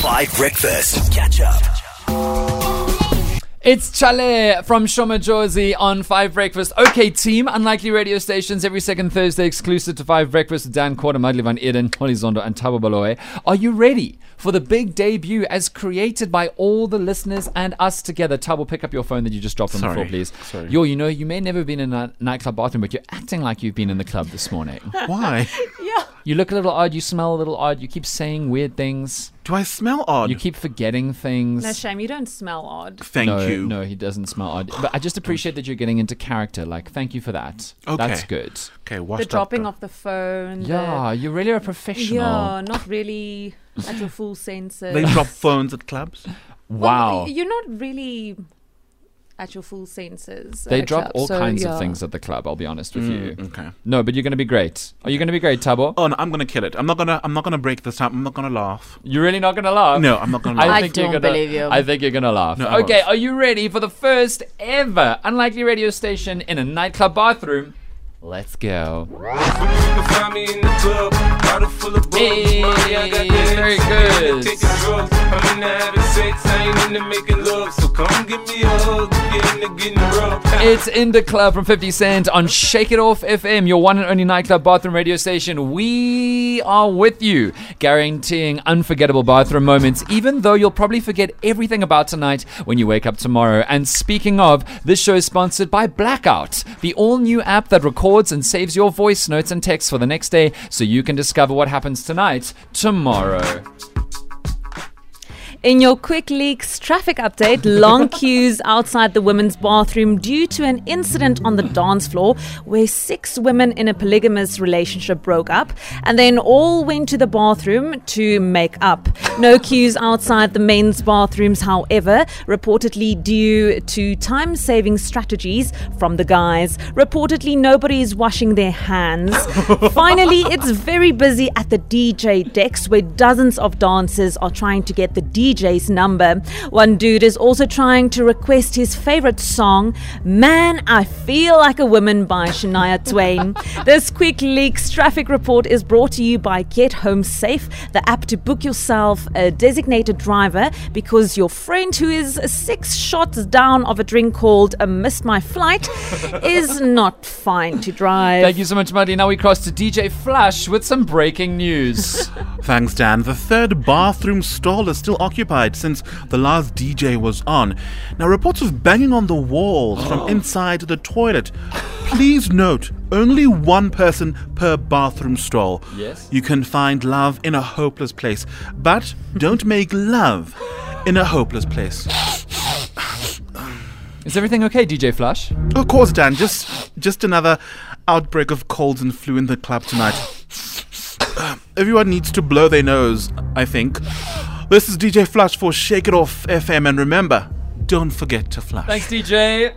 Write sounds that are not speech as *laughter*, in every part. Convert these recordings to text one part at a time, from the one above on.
5 Breakfast. Catch up. It's Chale from Shoma Josie on Five Breakfast. Okay, team, unlikely radio stations every second Thursday exclusive to Five Breakfast with Dan Corder, Madli van Eden, Holly Zondo, and Tabo Baloy. Are you ready for the big debut as created by all the listeners and us together? Tabo, pick up your phone that you just dropped on the Sorry. floor, please. Sorry. Yo, you know, you may never have been in a nightclub bathroom, but you're acting like you've been in the club this morning. Why? *laughs* you look a little odd, you smell a little odd, you keep saying weird things, Do I smell odd? you keep forgetting things. No shame, you don't smell odd. Thank no, you. No, he doesn't smell odd. But I just appreciate that you're getting into character. Like, thank you for that. Okay. That's good. Okay, washed The dropping up. off the phone. Yeah, you really are a professional. yeah, not really at your full senses. They drop phones at clubs. Wow. Well, you're not really at your full senses. they drop club, all so, kinds yeah. of things at the club, I'll be honest with you. Mm, okay. No, but you're going to be great. Are you going to be great, Tabo? Oh no, I'm gonna kill it. I'm not gonna. I'm not gonna break this up. I'm not gonna laugh. You're really not going to laugh? No, I'm not gonna I, laugh. I think you're don't gonna, believe you. I think you're gonna laugh. No, okay, are you ready for the first ever unlikely radio station in a nightclub bathroom? Let's go. You can find *laughs* It's in the club from 50 Cent on Shake It Off FM, your one and only nightclub bathroom radio station. We are with you, guaranteeing unforgettable bathroom moments, even though you'll probably forget everything about tonight when you wake up tomorrow. And speaking of, this show is sponsored by Blackout, the all new app that records and saves your voice notes and texts for the next day so you can discover what happens tonight, tomorrow. In your quick leaks traffic update, long *laughs* queues outside the women's bathroom due to an incident on the dance floor where six women in a polygamous relationship broke up and then all went to the bathroom to make up. No queues outside the men's bathrooms, however, reportedly due to time saving strategies from the guys. Reportedly, nobody is washing their hands. *laughs* Finally, it's very busy at the DJ decks where dozens of dancers are trying to get the DJ's number. One dude is also trying to request his favorite song, Man, I Feel Like a Woman by Shania Twain. *laughs* this quick leaks traffic report is brought to you by Get Home Safe, the app to book yourself a designated driver because your friend who is six shots down of a drink called a Missed My Flight *laughs* is not fine to drive. Thank you so much, Muddy. Now we cross to DJ Flash with some breaking news. *laughs* Thanks, Dan. The third bathroom stall is still occupied since the last DJ was on. Now, reports of banging on the walls from *gasps* inside the toilet. Please note, only one person per bathroom stall. Yes. You can find love in a hopeless place, but don't make love in a hopeless place. *coughs* Is everything okay, DJ Flash? Of course, Dan. Just, just another outbreak of colds and flu in the club tonight. *coughs* Everyone needs to blow their nose. I think. This is DJ Flash for Shake It Off FM, and remember, don't forget to flash. Thanks, DJ.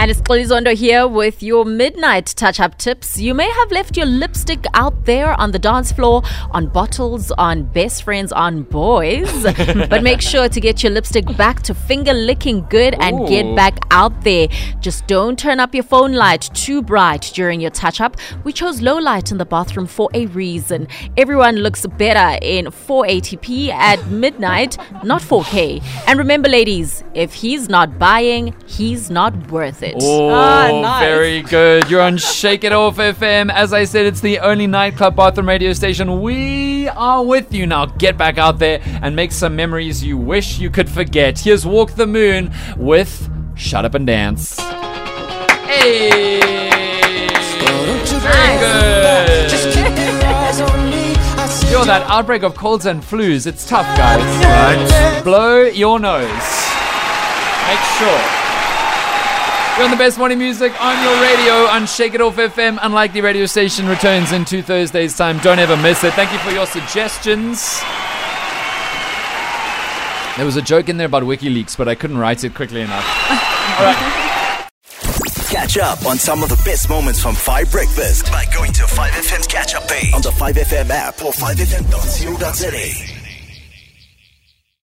And it's Klizondo here with your midnight touch up tips. You may have left your lipstick out there on the dance floor, on bottles, on best friends, on boys. *laughs* but make sure to get your lipstick back to finger licking good and Ooh. get back out there. Just don't turn up your phone light too bright during your touch up. We chose low light in the bathroom for a reason. Everyone looks better in 480p at midnight, not 4K. And remember, ladies, if he's not buying, he's not worth it. Oh, Ah, nice. very good. You're on Shake It Off FM. As I said, it's the only nightclub bathroom radio station. We are with you now. Get back out there and make some memories you wish you could forget. Here's Walk the Moon with Shut Up and Dance. Hey! Very good. Yo, that outbreak of colds and flus, it's tough, guys. Right? Blow your nose. Make sure. You're on the best morning music on your radio on Shake It Off FM. Unlikely radio station returns in two Thursdays' time. Don't ever miss it. Thank you for your suggestions. There was a joke in there about WikiLeaks, but I couldn't write it quickly enough. *laughs* Catch up on some of the best moments from 5 Breakfast by going to 5FM's catch up page on the 5FM app or 5FM.co.za.